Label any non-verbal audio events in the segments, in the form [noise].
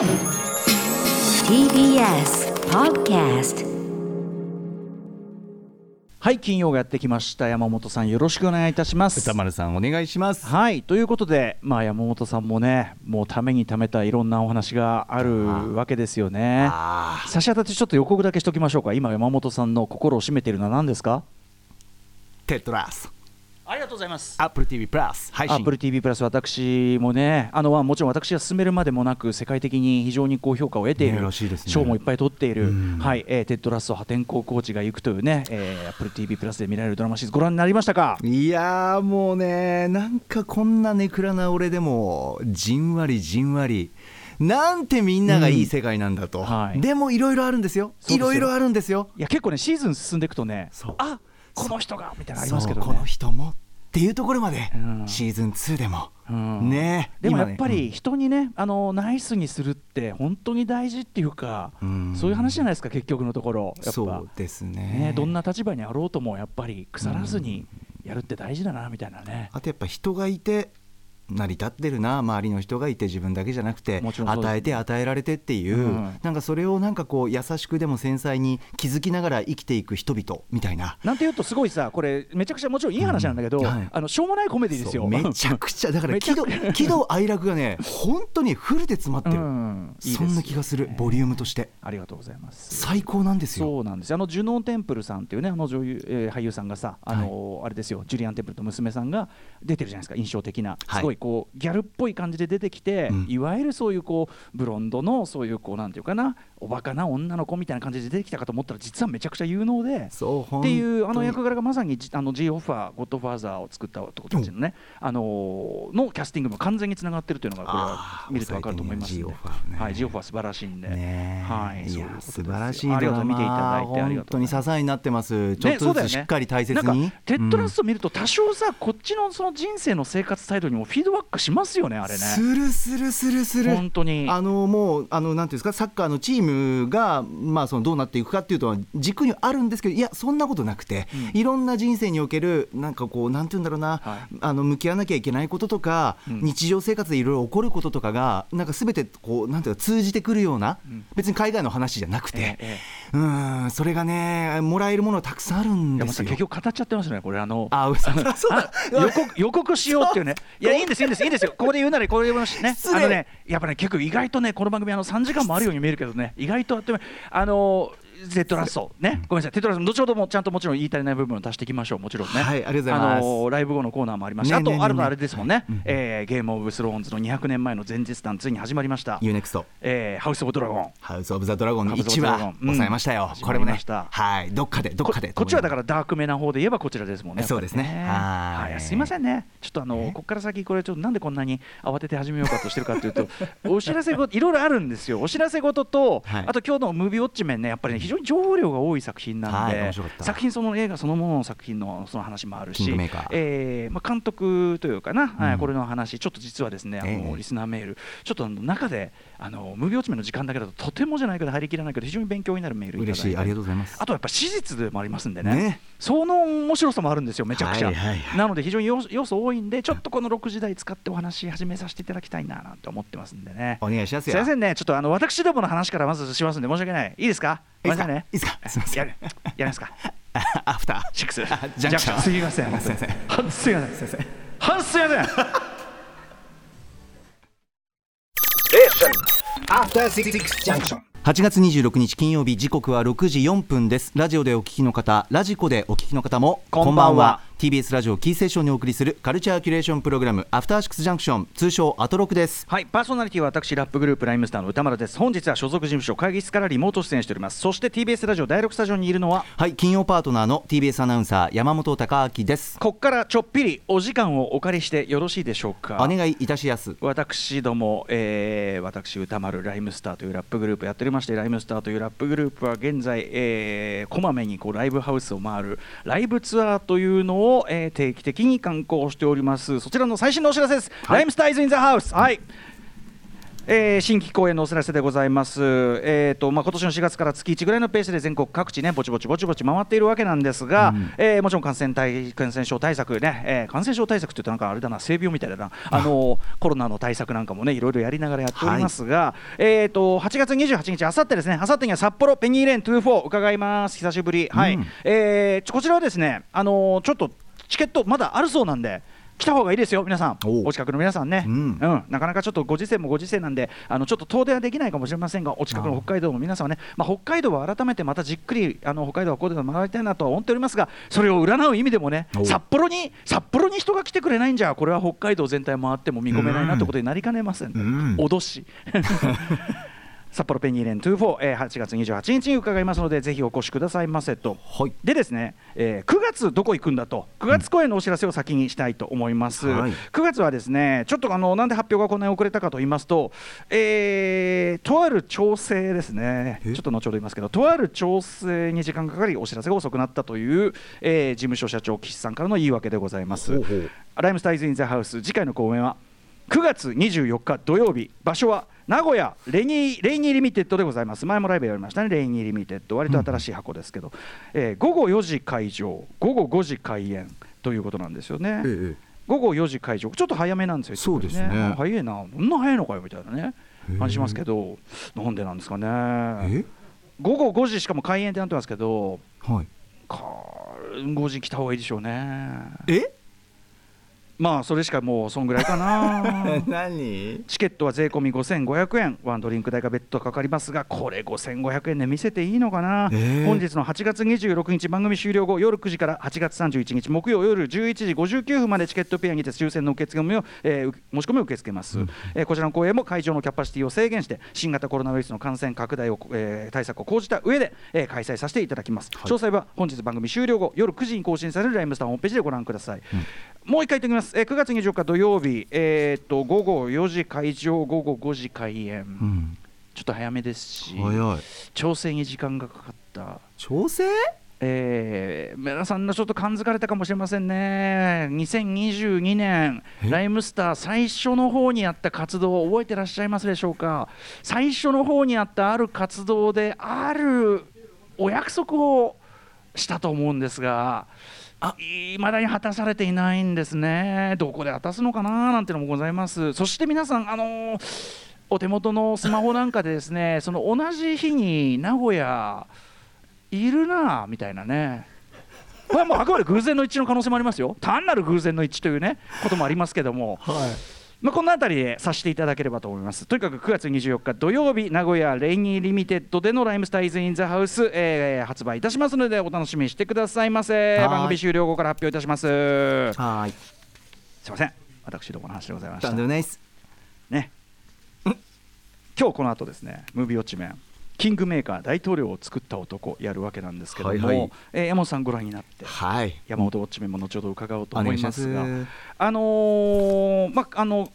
TBS Podcast はい金曜がやってきました。山本さんよろしくお願いいたします。歌丸さんお願いします。はいということで、まあ、山本さんもねもうためにためたいろんなお話があるわけですよね。差し当たってちょっと予告だけしときましょうか。今山本さんの心を占めているのは何ですか？テトラスありがとうございます。アップル TV プラス配信。Apple TV プラス私もねあのまあもちろん私が進めるまでもなく世界的に非常に高評価を得ているねらしいですね。賞もいっぱい取っている、うん。はいえーテッドラスト破天荒コーチが行くというね、えー、Apple TV プラスで見られるドラマシリーズご覧になりましたか？いやーもうねなんかこんなネクラな俺でもじんわりじんわりなんてみんながいい世界なんだと、ん。はい。でもいろいろあるんですよ。いろいろあるんですよ。いや結構ねシーズン進んでいくとねあこの人がみたいなのありますけどそうこのね。人もっていうところまで、うん。シーズン2でも、うん。ね。でもやっぱり人にね、あのナイスにするって本当に大事っていうか、うん。そういう話じゃないですか結局のところ。やっぱ。そうですね。ねどんな立場にあろうともやっぱり腐らずにやるって大事だなみたいなね。あとやっぱ人がいて成り立ってるな周りの人がいて自分だけじゃなくて与えて与えられてっていう、うん。なんかそれをなんかこう優しくでも繊細に気づきながら生きていく人々みたいな。なんていうとすごいさこれめちゃくちゃもちろんいい話なんだけど、うん。はい。あのしょうもないコメディですよ。めちゃくちゃだから [laughs] 喜怒喜怒哀楽がね本当にフルで詰まってる、うん。いいですそんな気がするボリュームとして。ありがとうございます。最高なんですよ。そうなんですよ。あのジュノー・テンプルさんっていうねあの女優、えー俳優さんがさあの、あれですよ。ジュリアン・テンプルと娘さんが出てるじゃないですか。印象的な、はい。すごいこうギャルっぽい感じで出てきて、うん。いわゆるそういうこうブロンドのそういうこうなんていうかなおバカな女の子みたいな感じで出てきたかと思ったら実はめちゃくちゃ有能で。っていうあの役が柄がまさにじあの G オファー、ゴッドファーザーを作った男たちのね、あののキャスティングも完全につながってるというのがこれは見ると分かると思いますねはい、G オファー素晴らしいんで、ねえはい、いや素晴らしいドラ見ていただマいてありがとう本当に支えになってます。ちょっとずつしっかり大切なんに、かテッドラストト見ると多少さ、こっちのその人生の生活態度にもフィードバックしますよねあれすねるするするする。本当に。あのもうあのなんていうんですか？サッカーのチームがまあそのどうなっていくかっていうと軸にあるんですけどいやそんなことなくて、うん。いろんな人生におけるなんかこうなんていうんだろうな、はい。あの向き合わなきゃいけないこととか、うん。日常生活でいろいろ起こることとかがなんかすべてこうなんていうか通じてくるような、うん。別に海外の話じゃなくて、えええうーんそれがねもらえるものたくさんあるんですよ。結。局語っちゃってますねこれ。あのあ嘘。[laughs] そうだ。あ予告予告しようっていうね、いや、いいんです、いいんです、いいんですよ、ここで言うなら、これで言いますね、あのね、やっぱね、結構意外とね、この番組、あの3時間もあるように見えるけどね、意外とあって、あのゼットラスト、ね、ごめんなさい、テッドラスト、後ほどもちゃんともちろん言い足りない部分を足していきましょう、もちろんね。はいありがとうございます。のライブ後のコーナーもありまして、ねねねねあと、あるのはあれですもんね、はいうんえーゲームオブスローンズの200年前の前日談、ついに始まりました、ユーネクスト。えーハウス・オブ・ドラゴン。ハウス・オブ・ザ・ドラゴンのハウスオ1ブザドラゴン。話。抑えましたよ、うんこれもね。はい。どっかでどっこかで。こっちはだからダークめな方で言えばこちらですもんね。そうですね。はい。はいすいませんね。ちょっとあのえここから先これちょっとなんでこんなに慌てて始めようかとしてるかというとお知らせごいろいろあるんですよ。お知らせ事と、はい。あと今日のムービーウォッチメンね。やっぱりね非常に情報量が多い作品なんはいで、面白かった。作品その映画そのものの作品のその話もあるしえーまあ監督というかな、はいうんこれの話ちょっと実はですねあの、ええ。リスナーメールちょっと中であのムービーウォッチメンの時間だけだととてもじゃないけど入りきらないけど非常に勉強になるメールいただいて。嬉しいありがとうございます。あとやっぱ史実でもありますんでね。ね。その面白さもあるんですよめちゃくちゃ、はいはいはい。なので非常に要素要素多いんでちょっとこの6時台使ってお話し始めさせていただきたいななんて思ってますんでね。お願いしますよ。すいませんねちょっとあの私どもの話からまずしますんで申し訳ない。いいですか？いいかいねいいですか？すいません。やるやりますか？アフターシックス。あジャンクション。すいません。すいません。すいません。すいません。すいません。After Six Junction. 8月26日金曜日時刻は6時4分です。ラジオでお聞きの方ラジコでお聞きの方もこんばんは TBS ラジオキーステーションにお送りするカルチャーキュレーションプログラムアフターシックスジャンクション通称アトロクです。はい、パーソナリティは私ラップグループライムスターの歌丸です。本日は所属事務所会議室からリモート出演しております。そして TBS ラジオ第6スタジオにいるのははい金曜パートナーの TBS アナウンサー山本貴明です。ここからちょっぴりお時間をお借りしてよろしいでしょうか？お願いいたしやす。私ども、えー私歌丸ライムスターというラップグループやっておりましてライムスターというラップグループは現在、えーこまめにこうライブハウスを回るライブツアーというのを、えー定期的に観光しております。そちらの最新のお知らせです、ライムスターイズインザハウス。はい。えー新規公演のお知らせでございます、えーとまあ、今年の4月から月1ぐらいのペースで全国各地ねぼちぼちぼちぼち回っているわけなんですが、えーもちろん感染対感染症対策ね、えー感染症対策って言うとなんかあれだな性病みたいだなあの [laughs] コロナの対策なんかもねいろいろやりながらやっておりますが、えーと8月28日あさってですねあさってには札幌ペニーレーン24伺います。久しぶり、はい。うん。えーこちらはですねあのーちょっとチケットまだあるそうなんで来た方がいいですよ皆さん。お近くの皆さんね、うん。なかなかちょっとご時世もご時世なんであのちょっと遠出はできないかもしれませんがお近くの北海道の皆さんはね、まあ、北海道は改めてまたじっくりあの北海道はここで回りたいなとは思っておりますがそれを占う意味でもねお札幌に札幌に人が来てくれないんじゃこれは北海道全体回っても見込めないなってことになりかねません、うん。脅し [laughs] 札幌ペニーレン24、えー、8月28日に伺いますのでぜひお越しくださいませと。はい。でですね、えー9月どこ行くんだと9月公演のお知らせを先にしたいと思います、はい。9月はですねちょっとあのなんで発表がこんなに遅れたかと言いますと、えーとある調整ですね。ちょえっと後ほど言いますけどとある調整に時間がかかりお知らせが遅くなったという、えー事務所社長岸さんからの言い訳でございます。ほうほう。ライムスター is in the house 次回の公演は9月24日土曜日。場所は名古屋レニー ReNY limited でございます。前もライブやりましたね。 ReNY limited。割と新しい箱ですけど、えー午後4時開場。午後5時開演。ということなんですよね、ええ午後4時開場。ちょっと早めなんですよ。そうですね。早いな。こんな早いのかよみたいなね。感じしますけど。なんでなんですかね。え？午後5時しかも開演ってなってますけど。はい。か5時来た方がいいでしょうね。え？まあそれしかもうそんぐらいかな。[laughs] 何？チケットは税込み5500円。ワンドリンク代が別途かかりますがこれ5500円で見せていいのかな、えー。本日の8月26日番組終了後夜9時から8月31日木曜夜11時59分までチケットペアにて抽選の受付を、えーう申し込みを受け付けます、えーこちらの公演も会場のキャパシティを制限して新型コロナウイルスの感染拡大を、えー対策を講じた上で、えー開催させていただきます、詳細は本日番組終了後夜9時に更新されるライムスターホームページでご覧ください、もう一回言っておきます、えー9月24日土曜日、えーっと午後4時会場、午後5時開演、うん。ちょっと早めですし、調整に時間がかかった。調整？えー皆さんのちょっと感づかれたかもしれませんね、2022年、え？ライムスター最初の方にやった活動、覚えてらっしゃいますでしょうか、最初の方にやったある活動で、あるお約束をしたと思うんですが、いまだに果たされていないんですね、どこで果たすのかななんてのもございます。そして皆さん、あのーお手元のスマホなんかでですね、[laughs] その同じ日に名古屋、いるなあみたいなね。これはもうあくまで偶然の一致の可能性もありますよ。単なる偶然の一致というねこともありますけども、はいまあ、この辺りでさせていただければと思います。とにかく9月24日土曜日、名古屋 ReNY limited でのライムスター is in the house、えー発売いたしますので、お楽しみにしてくださいませ。はい。番組終了後から発表いたします。はい。すいません、私どもの話でございました。ね、今日この後ですね、ムービーウォッチメン、キングメーカー大統領を作った男やるわけなんですけども、はいはいえー山本さんご覧になって。はい山本ウォッチメンも後ほど伺おうと思いますすが、はあのーまあの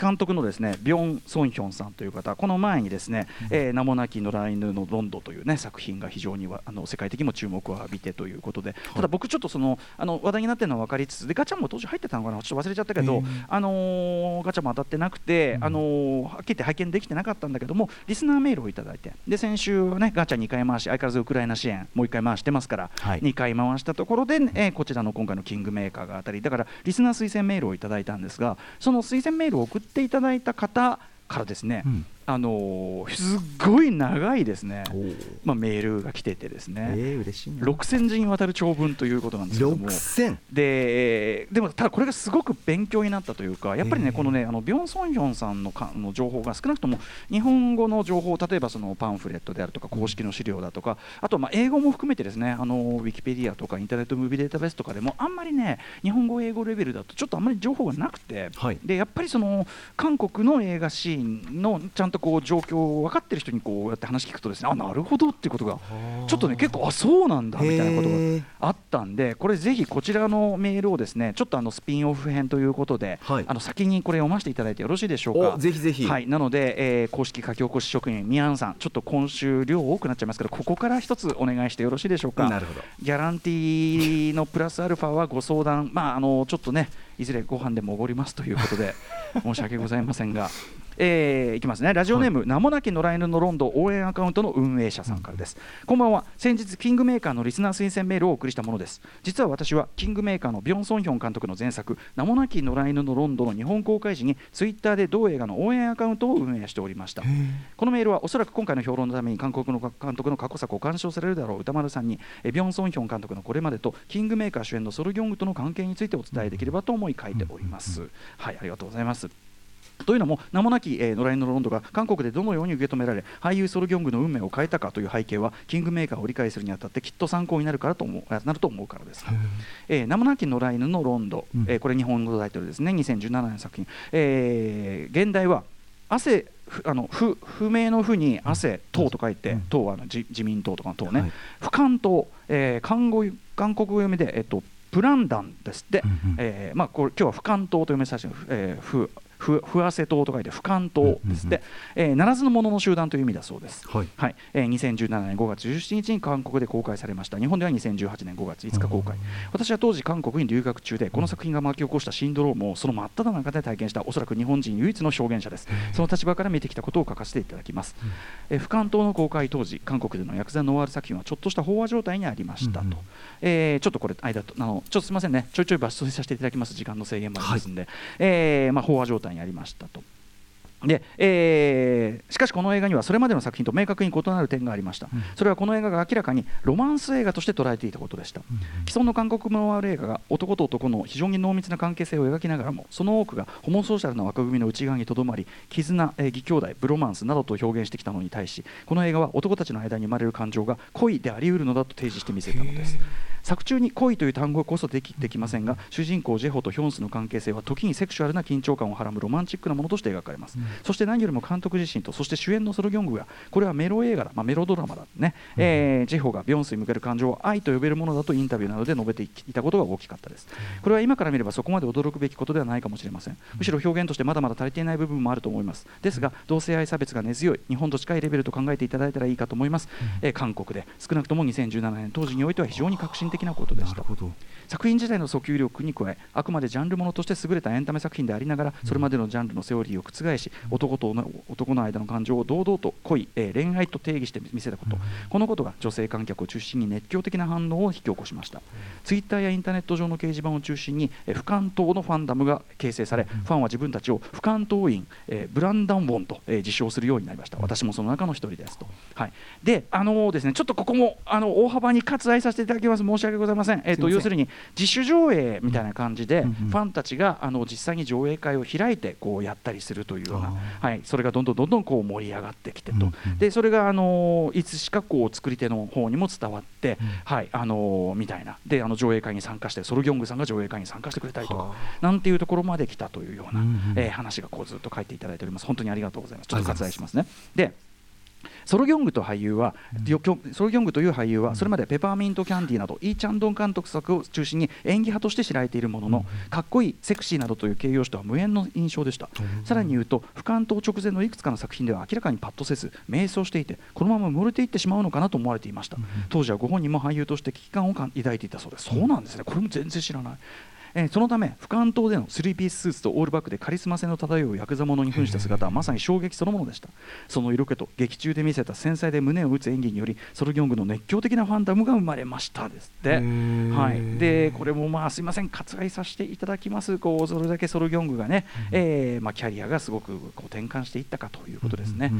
監督のですねビョン・ソンヒョンさんという方この前にですね「えー名もなき野良犬のロンド」というね作品が非常にはあの世界的にも注目を浴びてということでただ僕ちょっとそのあの話題になってるのは分かりつつでガチャも当時入ってたのかなちょっと忘れちゃったけど、あのーガチャも当たってなくて、あのーはっきり言って拝見できてなかったんだけどもリスナーメールをいただいてで先週はねガチャ2回回し相変わらずウクライナ支援もう1回回してますから、はい。2回回したところで、えーこちらの今回のキングメーカーが当たりだからリスナー推薦メールをいただいたんですがその推薦メールを送ってっていただいた方からですね、うん。あのーすっごい長いですね、おまあ、メールが来ててですね、えー嬉しいな。6000字にわたる長文ということなんですけども。6000ででもただこれがすごく勉強になったというかやっぱりね、えー。このねあのビョン・ソンヒョンさんのかの情報が少なくとも日本語の情報例えばそのパンフレットであるとか公式の資料だとかあとはまあ英語も含めてですねあのウィキペディアとかインターネットムービーデータベースとかでもあんまりね日本語英語レベルだとちょっとあんまり情報がなくて、はい。でやっぱりその韓国の映画シーンのちゃんとこう状況を分かってる人にこうやって話聞くとですねあなるほどっていうことがちょっとね結構あそうなんだみたいなことがあったんでこれぜひこちらのメールをですねちょっとあのスピンオフ編ということで、はい。あの先にこれ読ませていただいてよろしいでしょうか。おぜひぜひ。はい。なので、えー公式書き起こし職員ミアンさんちょっと今週量多くなっちゃいますけどここから一つお願いしてよろしいでしょうか。なるほど。ギャランティーのプラスアルファはご相談まああのちょっとねいずれご飯でもおごりますということで申し訳ございませんがえーいきますね。ラジオネーム、名もなき野良犬のロンド応援アカウントの運営者さんからです、こんばんは。先日キングメーカーのリスナー推薦メールをお送りしたものです。実は私はキングメーカーのビョン・ソンヒョン監督の前作名もなき野良犬のロンドの日本公開時にツイッターで同映画の応援アカウントを運営しておりました。このメールはおそらく今回の評論のために韓国の監督の過去作を鑑賞されるだろう歌丸さんに。えビョン・ソンヒョン監督のこれまでとキングメーカー主演のソル・ギョングとの関係についてお伝えできればと思い書いております、はいありがとうございますというのも名もなき、えー、野良犬のロンドが韓国でどのように受け止められ俳優ソル・ギョングの運命を変えたかという背景はキングメーカーを理解するにあたってきっと参考になるからと思うあなると思うからです、えー名もなき野良犬のロンド、えーこれ日本語のタイトルですね。2017年の作品、えー現代は汗ふあの不不明の不に汗党と書いて、党はあの自自民党とかの党ね、はい。不関党、えー韓語韓国語読みで、えっと、プランダンですって、うんうん。えーまあ、これ今日は不関党と読めさせて、えー、不不不汗党と書いて不関党ですって、えーならずの者の集団という意味だそうです。はい。はい。えー2017年5月17日に韓国で公開されました。日本では2018年5月5日公開。私は当時韓国に留学中でこの作品が巻き起こしたシンドロームをその真っ只中で体験したおそらく日本人唯一の証言者です。その立場から見てきたことを書かせていただきます、えー、不関東の公開当時韓国でのヤクザノワール作品はちょっとした飽和状態にありましたと、うん。うんえーちょっとこれ間とあのちょっとすみませんね。ちょいちょい抜粋させていただきます。時間の制限もありますんで、えーまあ、飽和状態にありましたと。でえーしかしこの映画にはそれまでの作品と明確に異なる点がありました、それはこの映画が明らかにロマンス映画として捉えていたことでした、既存の韓国ノワール映画が男と男の非常に濃密な関係性を描きながらもその多くがホモソーシャルな枠組みの内側にとどまり絆、えー義兄弟ブロマンスなどと表現してきたのに対しこの映画は男たちの間に生まれる感情が恋であり得るのだと提示してみせたのです作中に恋という単語こそできできませんが主人公ジェホとヒョンスの関係性は時にセクシュアルな緊張感をはらむロマンチックなものとして描かれます、そして何よりも監督自身とそして主演のソル・ギョングがこれはメロ映画だ、まあ、メロドラマだね、えージェホがビョンスに向ける感情を愛と呼べるものだとインタビューなどで述べていたことが大きかったです。これは今から見ればそこまで驚くべきことではないかもしれません。むしろ表現としてまだまだ足りていない部分もあると思います。ですが同性愛差別が根強い日本と近いレベルと考えていただいたらいいかと思います、えー韓国で。少なくとも2017年当時においては非常に革新的なことでした。なるほど。作品自体の訴求力に加えあくまでジャンルものとして優れたエンタメ作品でありながらそれまでのジャンルのセオリーを覆し男との男の間の感情を堂々と恋、えー恋愛と定義して見せたこと、このことが女性観客を中心に熱狂的な反応を引き起こしました、ツイッターやインターネット上の掲示板を中心に、えー、不関東のファンダムが形成され、ファンは自分たちを不関東員、えーブランダンウォンと、えー自称するようになりました。私もその中の一人ですと、はい、であのーですねちょっとここもあの大幅に割愛させていただきます。申し訳ございません。えっ、とすいません。要するに自主上映みたいな感じで、ファンたちがあの実際に上映会を開いてこうやったりするというような、あはい、それがどんどんどんどんこう盛り上がってきてと、でそれがあのいつしかこう作り手の方にも伝わって、うん。はいあのみたいな。であの上映会に参加してソル・ギョングさんが上映会に参加してくれたりとかはなんていうところまで来たというような、えー話がこうずっと書いていただいております。本当にありがとうございます。ちょっと割愛しますね。でソロギョングと俳優は、よきょソロギョングという俳優はそれまでペパーミントキャンディーなどイー・チャンドン監督作を中心に演技派として知られているものの、かっこいいセクシーなどという形容詞とは無縁の印象でした、さらに言うと不関東直前のいくつかの作品では明らかにパッとせず迷走していてこのまま埋もれていってしまうのかなと思われていました、当時はご本人も俳優として危機感を抱いていたそうです、そうなんですね。これも全然知らないえーそのため不関東でのスリーピーススーツとオールバックでカリスマ性の漂うヤクザ者に扮した姿はまさに衝撃そのものでした。その色気と劇中で見せた繊細で胸を打つ演技によりソルギョングの熱狂的なファンダムが生まれましたですって、ー。はい、でこれもまあすいません割愛させていただきます。こうそれだけソルギョングがね、えーまあ、キャリアがすごくこう転換していったかということですね、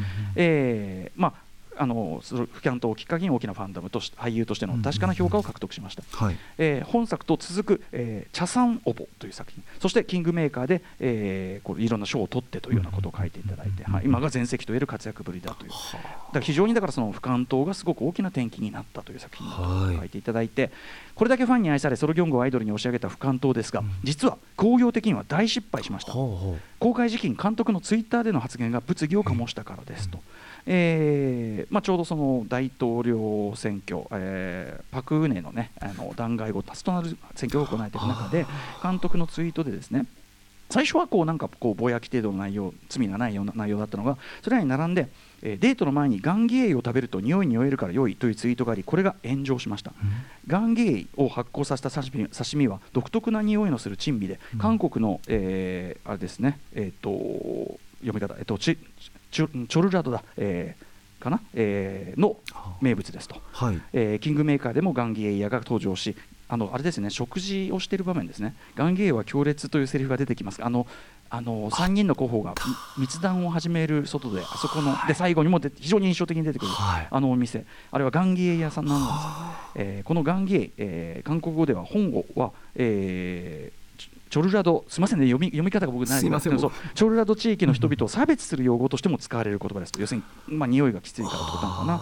まああのその不キャントをきっかけに大きなファンダムとして俳優としての確かな評価を獲得しました、はい。えー本作と続く、えー、チャサンオボという作品。そしてキングメーカーで、えーこういろんな賞を取ってというようなことを書いていただいて、はい、今が全席と言える活躍ぶりだという。だから非常にだからその不関東がすごく大きな転機になったという作品だはいと書いていただいて、これだけファンに愛されソロギョングをアイドルに押し上げた不関東ですが、実は興行的には大失敗しました。公開時期に監督のツイッターでの発言が物議を醸したからですと、えーまあ、ちょうどその大統領選挙、えーパク・ウネの,、ね、あの弾劾後、多数となる選挙が行われている中で、監督のツイートでですね最初はこうなんかこうぼやき程度の内容罪がないような内容だったのがそれらに並んで、えーデートの前にガンゲイを食べると匂いに酔えるから良いというツイートがありこれが炎上しました、ガンゲイを発酵させた刺身刺身は独特な匂いのする珍味で、韓国の、えーあれですねえっ、と読み方、えっと、チチョチョルラドだ、えーかな、えーの名物ですと、はい。えーキングメーカーでもガンギエイヤが登場しあのあれですね食事をしている場面ですね。ガンギエイは強烈というセリフが出てきます。あのあの3人の候補がみ密談を始める外であそこので最後にも非常に印象的に出てくる、はい。あのお店。あれはガンギエイ屋さんなんです、えーこのガンギエイ、えー韓国語では本語は、えーチョルラドすみませんね読み読み方が僕ないすいませんでもそうチョルラド地域の人々を差別する用語としても使われる言葉ですと要するに、まあ、匂いがきついからってことなのかな。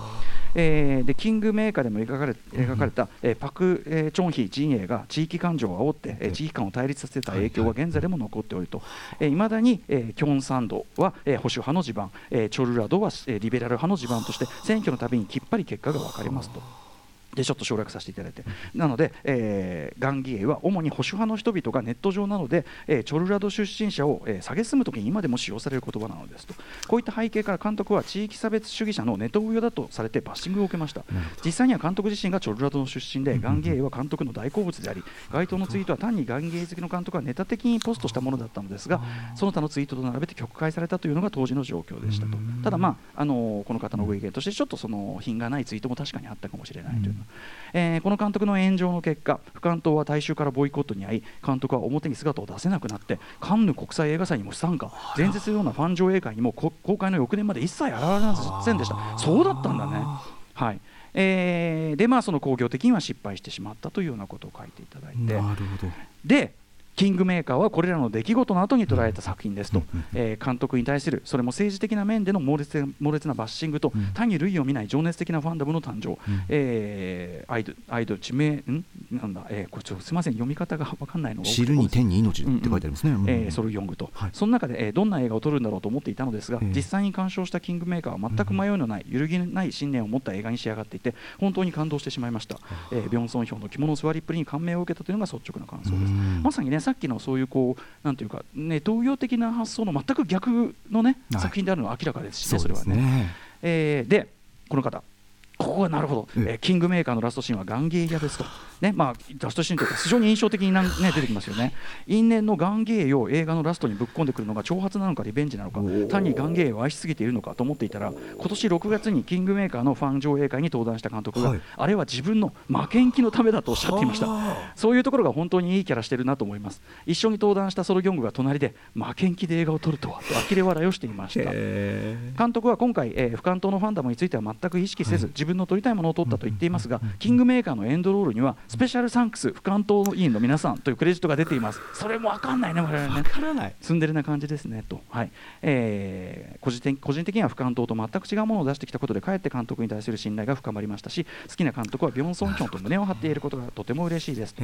えーでキングメーカーでも描かれ描かれた、えーパク・えーチョンヒ陣営が地域感情を煽って、えー地域間を対立させた影響は現在でも残っておると、いまだに、えーキョンサンドは、えー保守派の地盤、えーチョルラドは、えーリベラル派の地盤として選挙のたびにきっぱり結果が分かりますと。でちょっと省略させていただいて、なので、えーガンギエイは主に保守派の人々がネット上なので、えーチョルラド出身者を、えー、蔑むときに今でも使用される言葉なのですと、こういった背景から監督は地域差別主義者のネトウヨだとされてバッシングを受けました。実際には監督自身がチョルラドの出身で、ガンギエイは監督の大好物であり、該当のツイートは単にガンギエイ好きの監督がネタ的にポストしたものだったのですが、その他のツイートと並べて曲解されたというのが当時の状況でしたと。ただ、まああのこの方のご意見として、ちょっとその品がないツイートも確かにあったかもしれないというのは。えーこの監督の炎上の結果、不監督は大衆からボイコットに遭い、監督は表に姿を出せなくなって、カンヌ国際映画祭にも不参加、前日のようなファン上映会にもこ公開の翌年まで一切現れませんでした。そうだったんだね。はい。えーでまあその興行的には失敗してしまったというようなことを書いていただいて。なるほど。でキングメーカーはこれらの出来事の後に捉えた作品ですと、えー監督に対するそれも政治的な面での猛烈な猛烈なバッシングと、単に類を見ない情熱的なファンダムの誕生、えーアイドルアイドル地名ん？なんだ、えーこれちすみません読み方が分かんないのが知るに天に命って書いてありますね、うんえーソル・ヨングと、はい。その中で、えーどんな映画を撮るんだろうと思っていたのですが、ええ実際に鑑賞したキングメーカーは全く迷いのない、揺るぎない信念を持った映画に仕上がっていて本当に感動してしまいました、えービョンソンヒョンの着物座りっぷりに感銘を受けたというのが率直な感想です。うん。まさにねさっきのそういうこうなんていうかね同様的な発想の全く逆のね、はい。作品であるのは明らかですしねそれはね。ねえーでこの方。ここがなるほど、ええ。えーキングメーカーのラストシーンはガンゲーヤですと、ねまあ、ラストシーンというか非常に印象的になん、ね、出てきますよね。因縁のガンゲーヨを映画のラストにぶっ込んでくるのが挑発なのかリベンジなのか単にガンゲーヨを愛しすぎているのかと思っていたら今年6月にキングメーカーのファン上映会に登壇した監督が、はい。あれは自分の負けん気のためだとおっしゃっていました。そういうところが本当にいいキャラしてるなと思います。一緒に登壇したソロギョングが隣で負けん気で映画を撮るとはと呆れ笑いをしていました。監督は今回、えー、不関東のファンダムについては全く意識せず、自分の撮りたいものを撮ったと言っていますが、キングメーカーのエンドロールには、スペシャルサンクス不関東委員の皆さんというクレジットが出ています。それも分かんないね、我々ね。からない。ツンデレな感じですねと、はいえー個人的個人的には不関東と全く違うものを出してきたことでかえって監督に対する信頼が深まりましたし好きな監督はビョンソンヒョンと胸を張っていることがとても嬉しいですと。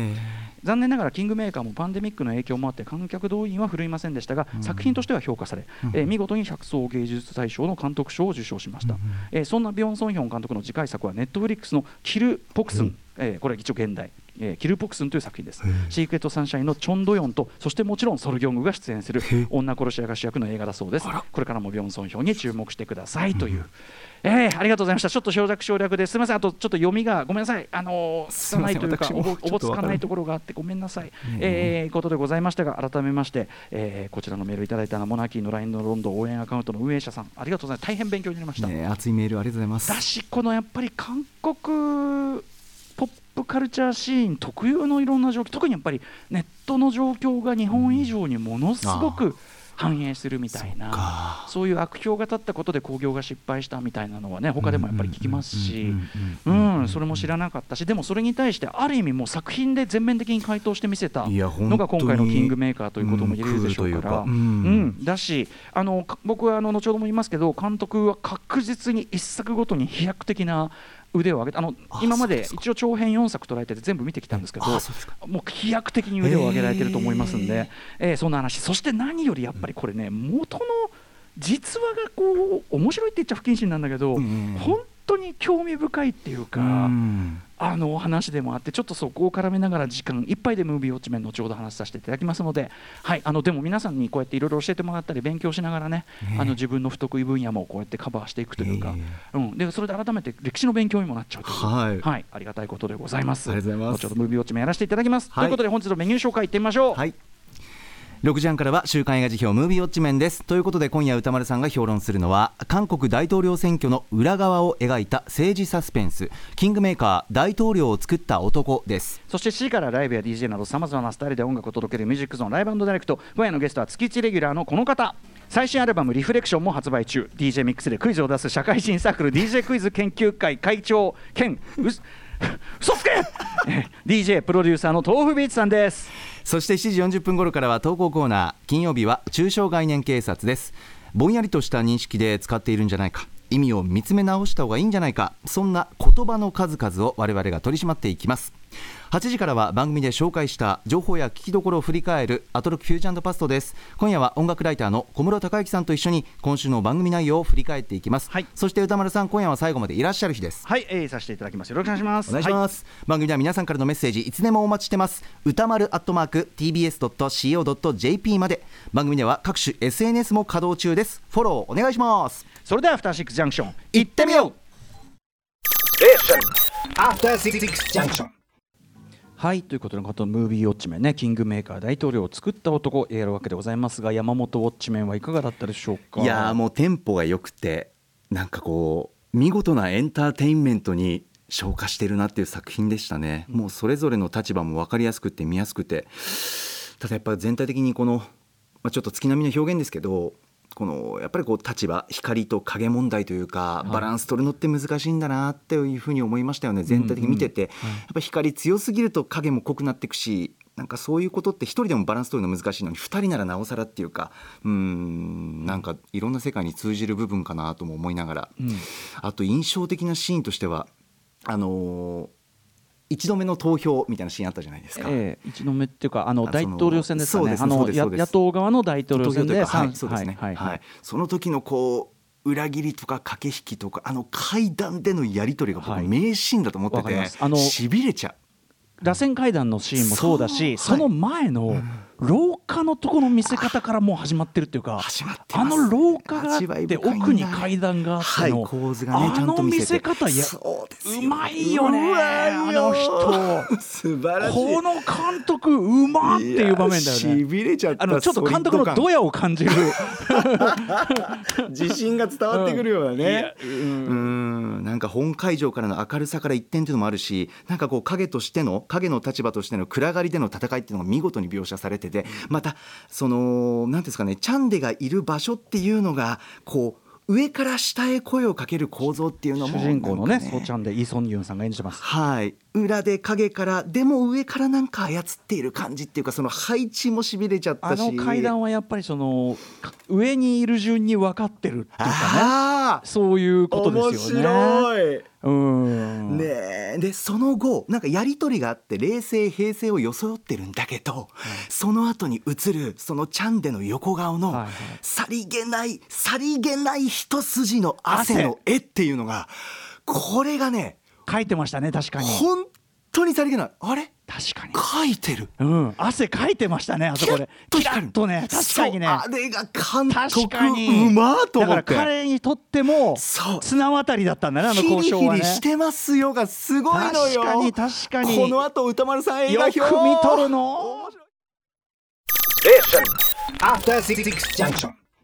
残念ながらキングメーカーもパンデミックの影響もあって観客動員は振るいませんでしたが、作品としては評価され、えー見事に百総芸術大賞の監督賞を受賞しました、えーそんなビョン・ソンヒョン監督の次回作はネットフリックスの「キル・ポクスン」えーこれは一応現代、えーキル・ポクスンという作品です。シークレット・サンシャインのチョン・ドヨンとそしてもちろんソル・ギョングが出演する女殺し屋が主役の映画だそうです。これからもビョン・ソンヒョンに注目してくださいという、えーありがとうございました。ちょっと省略省略です。みません。あとちょっと読みがごめんなさい。あのーすいません拙いというかおぼつかないところがあってごめんなさい、ええー、ことでございましたが改めまして、えーこちらのメールいただいたモナキーの LINE のロンドン応援アカウントの運営者さんありがとうございます。大変勉強になりました、ね熱いメールありがとうございます。だしこのやっぱり韓国ポップカルチャーシーン特有のいろんな状況特にやっぱりネットの状況が日本以上にものすごく反映するみたいな、か。そういう悪評が立ったことで興行が失敗したみたいなのはね他でもやっぱり聞きますし。それも知らなかったし。でもそれに対してある意味もう作品で全面的に回答してみせたのが今回のキングメーカーということも言えるでしょうから、うん。だしあのか僕はあの後ほども言いますけど監督は確実に一作ごとに飛躍的な腕を上げてあのあ今まで一応長編4作捉えてて全部見てきたんですけどもう飛躍的に腕を上げられてると思いますんへで、えーそんな話。そして何よりやっぱりこれね元の実話がこう面白いって言っちゃ不謹慎なんだけど、うん本当に興味深いっていうか。うんあの話でもあってちょっとそこを絡めながら時間いっぱいでムービーウォッチメン後ほど話させていただきますので、はい、あのでも皆さんにこうやっていろいろ教えてもらったり勉強しながらねねあの自分の不得意分野もこうやってカバーしていくというか、うん、でそれで改めて歴史の勉強にもなっちゃうという、はいありがたいことでございます。ありがとうございます後ほどムービーウォッチメンやらせていただきます。はいということで本日のメニュー紹介いってみましょう。はい6時半からは週刊映画辞表ムービーウォッチメンです。ということで今夜歌丸さんが評論するのは韓国大統領選挙の裏側を描いた政治サスペンス。キングメーカー大統領を作った男です。そして C からライブや DJ などさまざまなスタイルで音楽を届けるミュージックゾーンライブダイレクト今夜のゲストは月1レギュラーのこの方最新アルバム「リフレクション」も発売中。DJ ミックスでクイズを出す社会人サークル DJ クイズ研究会会長兼嘘つけ！[laughs] DJ プロデューサーの豆腐ビーツさんです。そして7時40分頃からは投稿コーナー金曜日は中小概念警察です。ぼんやりとした認識で使っているんじゃないか。意味を見つめ直した方がいいんじゃないか。そんな言葉の数々を我々が取り締まっていきます。8時からは番組で紹介した情報や聞きどころを振り返るアトロフュージョンパストです。今夜は音楽ライターの小室孝之さんと一緒に今週の番組内容を振り返っていきます、はい。そして歌丸さん今夜は最後までいらっしゃる日です。はい、えー、させていただきます。よろしくお願いします。お願いします、番組では皆さんからのメッセージいつでもお待ちしてます。歌丸アットマーク tbs.co.jp まで。番組では各種 SNS も稼働中です。フォローお願いします。それではアフターシックスジャンクション行ってみよう。After Six Junction. はいということでこのムービーウォッチメンねキングメーカー大統領を作った男やるわけでございますが山本ウォッチメンはいかがだったでしょうか？いやーもうテンポが良くてなんかこう見事なエンターテインメントに昇華してるなっていう作品でしたね、もうそれぞれの立場も分かりやすくて見やすくて。ただやっぱり全体的にこの、まあ、ちょっと月並みの表現ですけどこのやっぱりこう立場光と影問題というか、い。バランス取るのって難しいんだなっていうふうに思いましたよね全体的に見てて、やっぱ光強すぎると影も濃くなっていくしなんかそういうことって一人でもバランス取るの難しいのに二人ならなおさらっていうかうーんなんかいろんな世界に通じる部分かなとも思いながら、あと印象的なシーンとしてはあのー一度目の投票みたいなシーンあったじゃないですか。ええ一度目っていうかあのあ大統領選ですかね。あの野党側の大統領選ではい三そうですね、はいはい。はい。その時のこう裏切りとか駆け引きとかあの階段でのやり取りが僕はい。名シーンだと思ってて、ます。あのしびれちゃ螺旋階段のシーンもそうだしその前の廊下のところの見せ方からもう始まってるっていうか始まってあの廊下があ味って奥に階段があってのあの見せ方やそうですよ。うまいよねあの人。素晴らしい。この監督うまっていう場面だよしねちあのちょっと監督のドヤを感じる。自信が伝わってくるようなね、ううん。んなんか本会場からの明るさから一点っていうのもあるしなんかこう影としての影の立場としての暗がりでの戦いっていうのが見事に描写されててまたその何ていうんですかねチャンデがいる場所っていうのがこう上から下へ声をかける構造っていうのも主人公のねなんかソちゃんでイ・ソンユンさんが演じてます。はい。裏で影からでも上からなんか操っている感じっていうかその配置もしびれちゃったあしの階段はやっぱりそのか上にいる順に分かってるっていうかねそういうこと面ですよね。白い。うん。ねえ。でその後なんかやり取りがあって冷静平静を装ってるんだけど、その後に映るそのチャンデの横顔の、はいはい。さりげないさりげない一筋の汗の絵っていうのがこれがね書いてましたね確かに。本当にさりげない。あれ？確かに。書いてる。うん、汗かいてましたねあそこで。キラッとね確かにね。あれが監確督かに。うまーとだから彼にとってもそう。綱渡りだったんだねあのヒリヒ交渉はね。リしてますよがすごいのよ。確かに確かに。この後歌丸さん映画表。よく見とるの。After Six Junction.